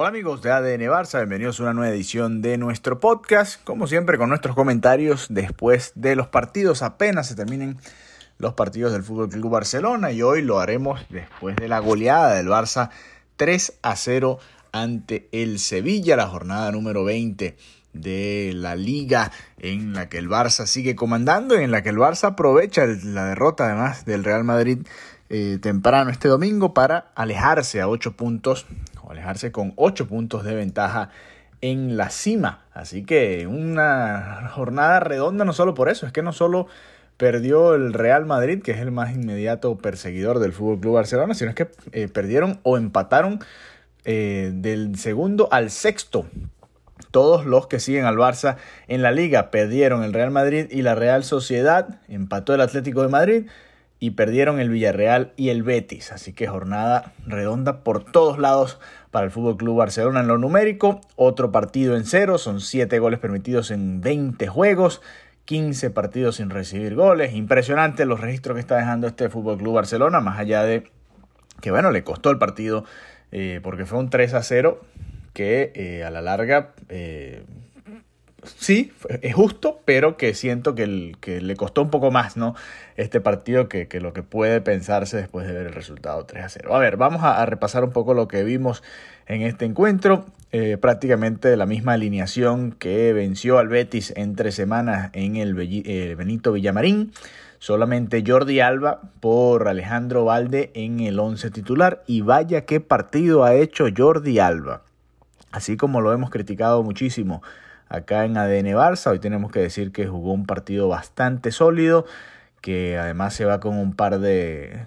Hola amigos de ADN Barça, bienvenidos a una nueva edición de nuestro podcast, como siempre con nuestros comentarios después de los partidos, apenas se terminen los partidos del Fútbol Club Barcelona y hoy lo haremos después de la goleada del Barça 3 a 0 ante el Sevilla, la jornada número 20 de la liga en la que el Barça sigue comandando y en la que el Barça aprovecha la derrota además del Real Madrid eh, temprano este domingo para alejarse a 8 puntos alejarse con 8 puntos de ventaja en la cima. Así que una jornada redonda no solo por eso, es que no solo perdió el Real Madrid, que es el más inmediato perseguidor del Fútbol Club Barcelona, sino es que eh, perdieron o empataron eh, del segundo al sexto todos los que siguen al Barça en la liga perdieron el Real Madrid y la Real Sociedad, empató el Atlético de Madrid y perdieron el Villarreal y el Betis. Así que jornada redonda por todos lados para el Fútbol Club Barcelona en lo numérico. Otro partido en cero, son 7 goles permitidos en 20 juegos. 15 partidos sin recibir goles. Impresionante los registros que está dejando este Fútbol Club Barcelona, más allá de que, bueno, le costó el partido eh, porque fue un 3 a 0 que eh, a la larga eh, sí, es justo, pero que siento que, el, que, le costó un poco más, ¿no? Este partido que, que, lo que puede pensarse después de ver el resultado 3 a 0. A ver, vamos a, repasar un poco lo que vimos en este encuentro. Eh, prácticamente la misma alineación que venció al Betis entre semanas en el Benito Villamarín. Solamente Jordi Alba por Alejandro Valde en el 11 titular. Y vaya qué partido ha hecho Jordi Alba. Así como lo hemos criticado muchísimo acá en ADN Barça, hoy tenemos que decir que jugó un partido bastante sólido, que además se va con un par de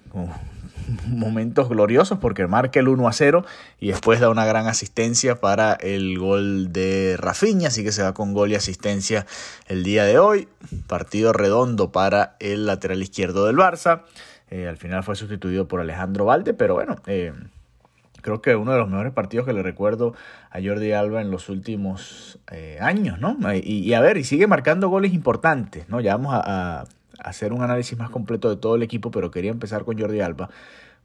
momentos gloriosos porque marca el 1 a 0 y después da una gran asistencia para el gol de Rafinha, así que se va con gol y asistencia el día de hoy. Partido redondo para el lateral izquierdo del Barça. Eh, al final fue sustituido por Alejandro Valde, pero bueno, eh, creo que uno de los mejores partidos que le recuerdo a Jordi Alba en los últimos eh, años, ¿no? Y, a ver, y sigue marcando goles importantes, ¿no? Ya vamos a, hacer un análisis más completo de todo el equipo, pero quería empezar con Jordi Alba,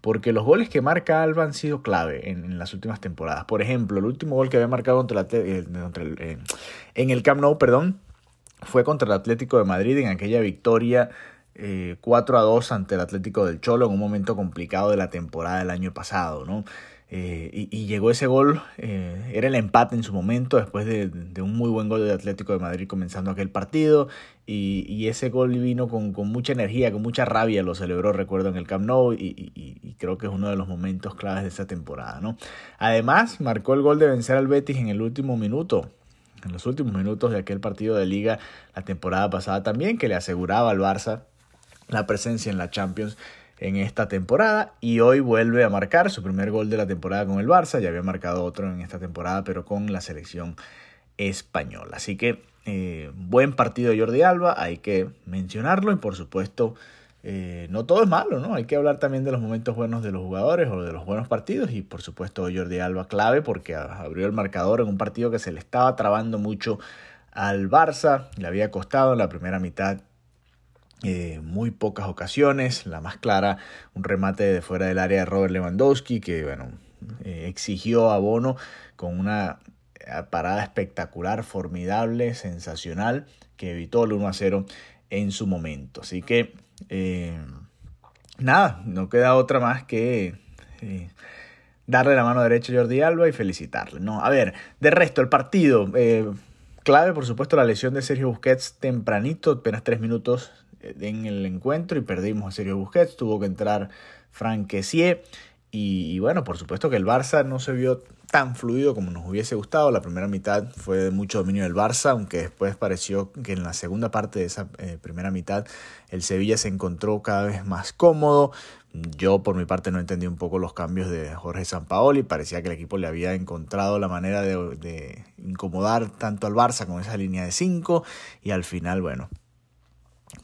porque los goles que marca Alba han sido clave en, las últimas temporadas. Por ejemplo, el último gol que había marcado contra, la, eh, eh, en el Camp Nou, perdón, fue contra el Atlético de Madrid en aquella victoria 4 a 2 ante el Atlético del Cholo en un momento complicado de la temporada del año pasado, ¿no? Eh, y, llegó ese gol, eh, era el empate en su momento, después de, un muy buen gol de Atlético de Madrid comenzando aquel partido. Y, ese gol vino con, mucha energía, con mucha rabia, lo celebró, recuerdo, en el Camp Nou. Y, creo que es uno de los momentos claves de esta temporada. ¿no? Además, marcó el gol de vencer al Betis en el último minuto. En los últimos minutos de aquel partido de liga la temporada pasada también, que le aseguraba al Barça la presencia en la Champions en esta temporada y hoy vuelve a marcar su primer gol de la temporada con el Barça, ya había marcado otro en esta temporada pero con la selección española. Así que eh, buen partido de Jordi Alba, hay que mencionarlo y por supuesto eh, no todo es malo, ¿no? Hay que hablar también de los momentos buenos de los jugadores o de los buenos partidos y por supuesto Jordi Alba clave porque abrió el marcador en un partido que se le estaba trabando mucho al Barça, le había costado en la primera mitad eh, muy pocas ocasiones, la más clara, un remate de fuera del área de Robert Lewandowski, que bueno, eh, exigió a Bono con una eh, parada espectacular, formidable, sensacional, que evitó el 1 a 0 en su momento. Así que, nada, no queda otra más que darle la mano derecha a Jordi Alba y felicitarle. No, a ver, de resto, el partido. clave, por supuesto, la lesión de Sergio Busquets tempranito, apenas tres minutos en el encuentro y perdimos a Sergio Busquets, tuvo que entrar Frank y, y, bueno, por supuesto que el Barça no se vio tan fluido como nos hubiese gustado. La primera mitad fue de mucho dominio del Barça, aunque después pareció que en la segunda parte de esa eh, primera mitad el Sevilla se encontró cada vez más cómodo. Yo por mi parte no entendí un poco los cambios de Jorge Sampaoli, parecía que el equipo le había encontrado la manera de, de incomodar tanto al Barça con esa línea de 5 y al final, bueno,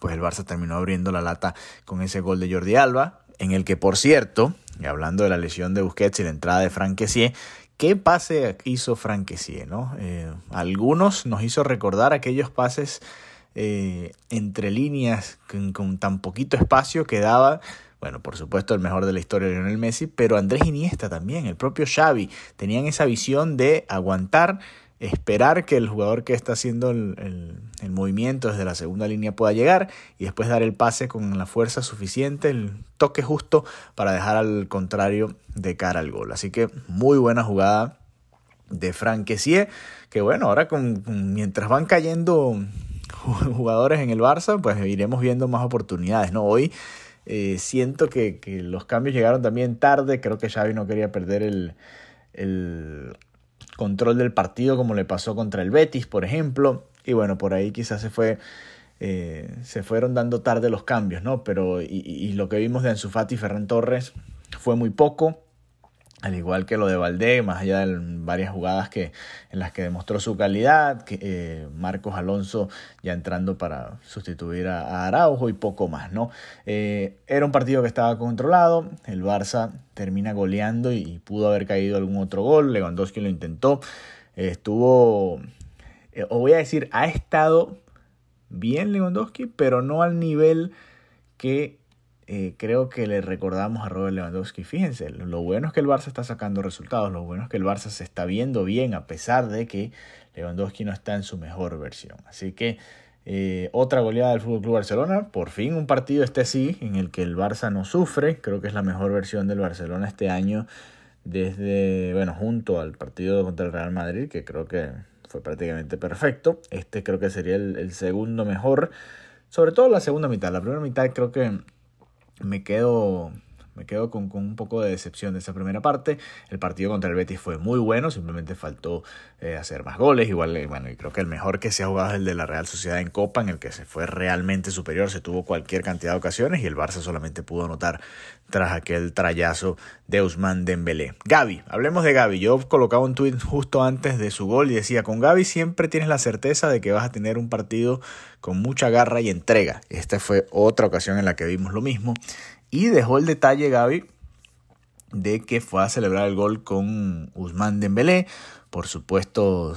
pues el Barça terminó abriendo la lata con ese gol de Jordi Alba, en el que por cierto, y hablando de la lesión de Busquets y la entrada de Franquesier, ¿qué pase hizo Franquesier? ¿no? Eh, algunos nos hizo recordar aquellos pases eh, entre líneas con, tan poquito espacio que daba bueno, por supuesto el mejor de la historia de Lionel Messi, pero Andrés Iniesta también, el propio Xavi, tenían esa visión de aguantar esperar que el jugador que está haciendo el, movimiento desde la segunda línea pueda llegar y después dar el pase con la fuerza suficiente, el toque justo para dejar al contrario de cara al gol. Así que muy buena jugada de Frank que bueno, ahora con, mientras van cayendo jugadores en el Barça, pues iremos viendo más oportunidades, ¿no? Hoy eh, siento que, los cambios llegaron también tarde, creo que Xavi no quería perder el, el control del partido como le pasó contra el Betis, por ejemplo. Y bueno, por ahí quizás se fue... Eh, se fueron dando tarde los cambios, ¿no? Pero y, lo que vimos de Ansu Fati y Ferran Torres fue muy poco al igual que lo de Valdé, más allá de varias jugadas que, en las que demostró su calidad, que, eh, Marcos Alonso ya entrando para sustituir a, Araujo y poco más, ¿no? Eh, era un partido que estaba controlado, el Barça termina goleando y, pudo haber caído algún otro gol, Lewandowski lo intentó, estuvo, eh, o voy a decir, ha estado bien Lewandowski, pero no al nivel que eh, creo que le recordamos a Robert Lewandowski. Fíjense, lo bueno es que el Barça está sacando resultados, lo bueno es que el Barça se está viendo bien a pesar de que Lewandowski no está en su mejor versión. Así que eh, otra goleada del FC Barcelona, por fin un partido este sí, en el que el Barça no sufre, creo que es la mejor versión del Barcelona este año desde, bueno, junto al partido contra el Real Madrid, que creo que fue prácticamente perfecto. Este creo que sería el segundo mejor, sobre todo la segunda mitad. La primera mitad creo que me quedo me quedo con, un poco de decepción de esa primera parte. El partido contra el Betis fue muy bueno, simplemente faltó eh, hacer más goles. Igual, eh, bueno, y creo que el mejor que se ha jugado es el de la Real Sociedad en Copa, en el que se fue realmente superior, se tuvo cualquier cantidad de ocasiones y el Barça solamente pudo anotar tras aquel trayazo de Usman Dembélé. Gaby, hablemos de Gaby. Yo colocaba un tweet justo antes de su gol y decía, con Gaby siempre tienes la certeza de que vas a tener un partido con mucha garra y entrega. Esta fue otra ocasión en la que vimos lo mismo. Y dejó el detalle Gaby de que fue a celebrar el gol con Usman Dembélé. Por supuesto,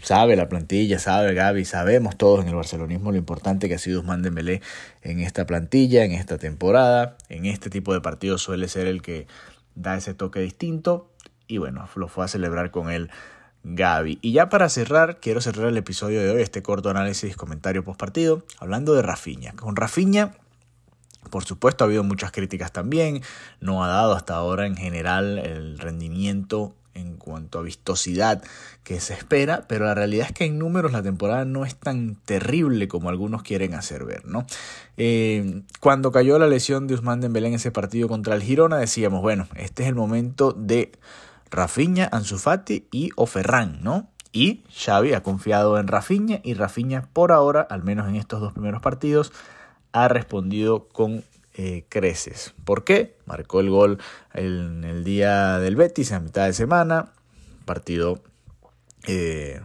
sabe la plantilla, sabe Gaby, sabemos todos en el barcelonismo lo importante que ha sido Usman Dembélé en esta plantilla, en esta temporada. En este tipo de partidos suele ser el que da ese toque distinto. Y bueno, lo fue a celebrar con él Gaby. Y ya para cerrar, quiero cerrar el episodio de hoy, este corto análisis, comentario post partido, hablando de Rafinha. Con Rafinha por supuesto ha habido muchas críticas también, no ha dado hasta ahora en general el rendimiento en cuanto a vistosidad que se espera, pero la realidad es que en números la temporada no es tan terrible como algunos quieren hacer ver, ¿no? Eh, cuando cayó la lesión de Usman Dembélé en ese partido contra el Girona decíamos, bueno, este es el momento de Rafinha, Ansu Fati y Oferran, ¿no? Y Xavi ha confiado en Rafinha y Rafinha por ahora, al menos en estos dos primeros partidos, ha respondido con eh, creces. ¿Por qué? Marcó el gol en el día del Betis a mitad de semana, partido eh,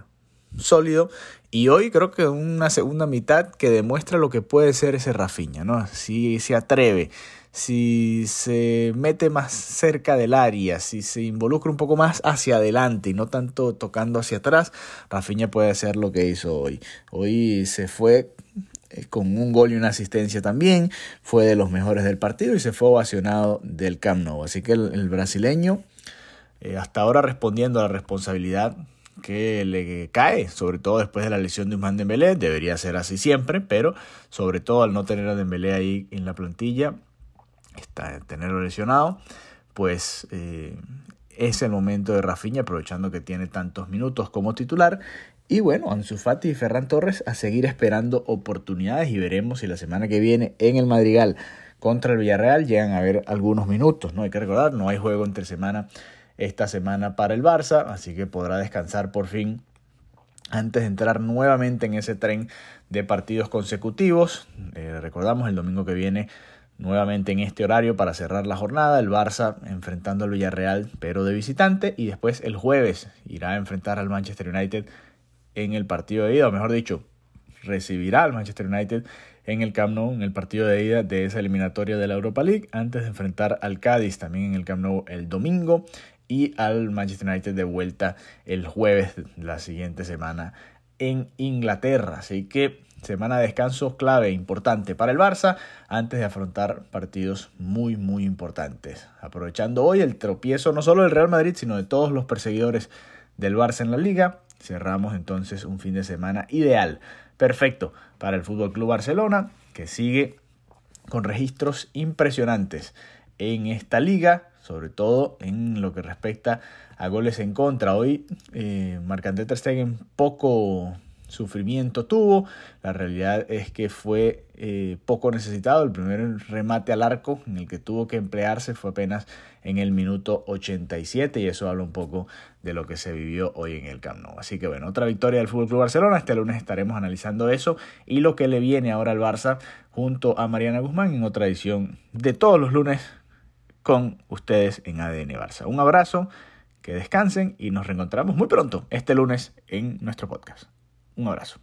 sólido. Y hoy creo que una segunda mitad que demuestra lo que puede ser ese Rafiña, ¿no? Si se atreve, si se mete más cerca del área, si se involucra un poco más hacia adelante y no tanto tocando hacia atrás, Rafiña puede hacer lo que hizo hoy. Hoy se fue con un gol y una asistencia también, fue de los mejores del partido y se fue ovacionado del Camp Nou. Así que el, brasileño, eh, hasta ahora respondiendo a la responsabilidad que le cae, sobre todo después de la lesión de Usman Dembélé, debería ser así siempre, pero sobre todo al no tener a Dembélé ahí en la plantilla, está, tenerlo lesionado, pues eh, es el momento de Rafinha, aprovechando que tiene tantos minutos como titular, y bueno, Ansu Fati y Ferran Torres a seguir esperando oportunidades y veremos si la semana que viene en el Madrigal contra el Villarreal llegan a ver algunos minutos. No hay que recordar, no hay juego entre semana esta semana para el Barça, así que podrá descansar por fin antes de entrar nuevamente en ese tren de partidos consecutivos. Eh, recordamos el domingo que viene nuevamente en este horario para cerrar la jornada, el Barça enfrentando al Villarreal pero de visitante y después el jueves irá a enfrentar al Manchester United en el partido de ida, o mejor dicho, recibirá al Manchester United en el Camp Nou en el partido de ida de esa eliminatoria de la Europa League antes de enfrentar al Cádiz también en el Camp Nou el domingo y al Manchester United de vuelta el jueves de la siguiente semana en Inglaterra. Así que semana de descanso clave, importante para el Barça antes de afrontar partidos muy, muy importantes. Aprovechando hoy el tropiezo no solo del Real Madrid, sino de todos los perseguidores del Barça en la liga, cerramos entonces un fin de semana ideal, perfecto para el Fútbol Club Barcelona, que sigue con registros impresionantes en esta liga, sobre todo en lo que respecta a goles en contra. Hoy eh, Marc-André poco sufrimiento tuvo. La realidad es que fue eh, poco necesitado. El primer remate al arco en el que tuvo que emplearse fue apenas en el minuto 87 y eso habla un poco de lo que se vivió hoy en el Camp Nou. Así que bueno, otra victoria del Fútbol Barcelona. Este lunes estaremos analizando eso y lo que le viene ahora al Barça junto a Mariana Guzmán en otra edición de todos los lunes con ustedes en ADN Barça. Un abrazo, que descansen y nos reencontramos muy pronto este lunes en nuestro podcast. Un abrazo.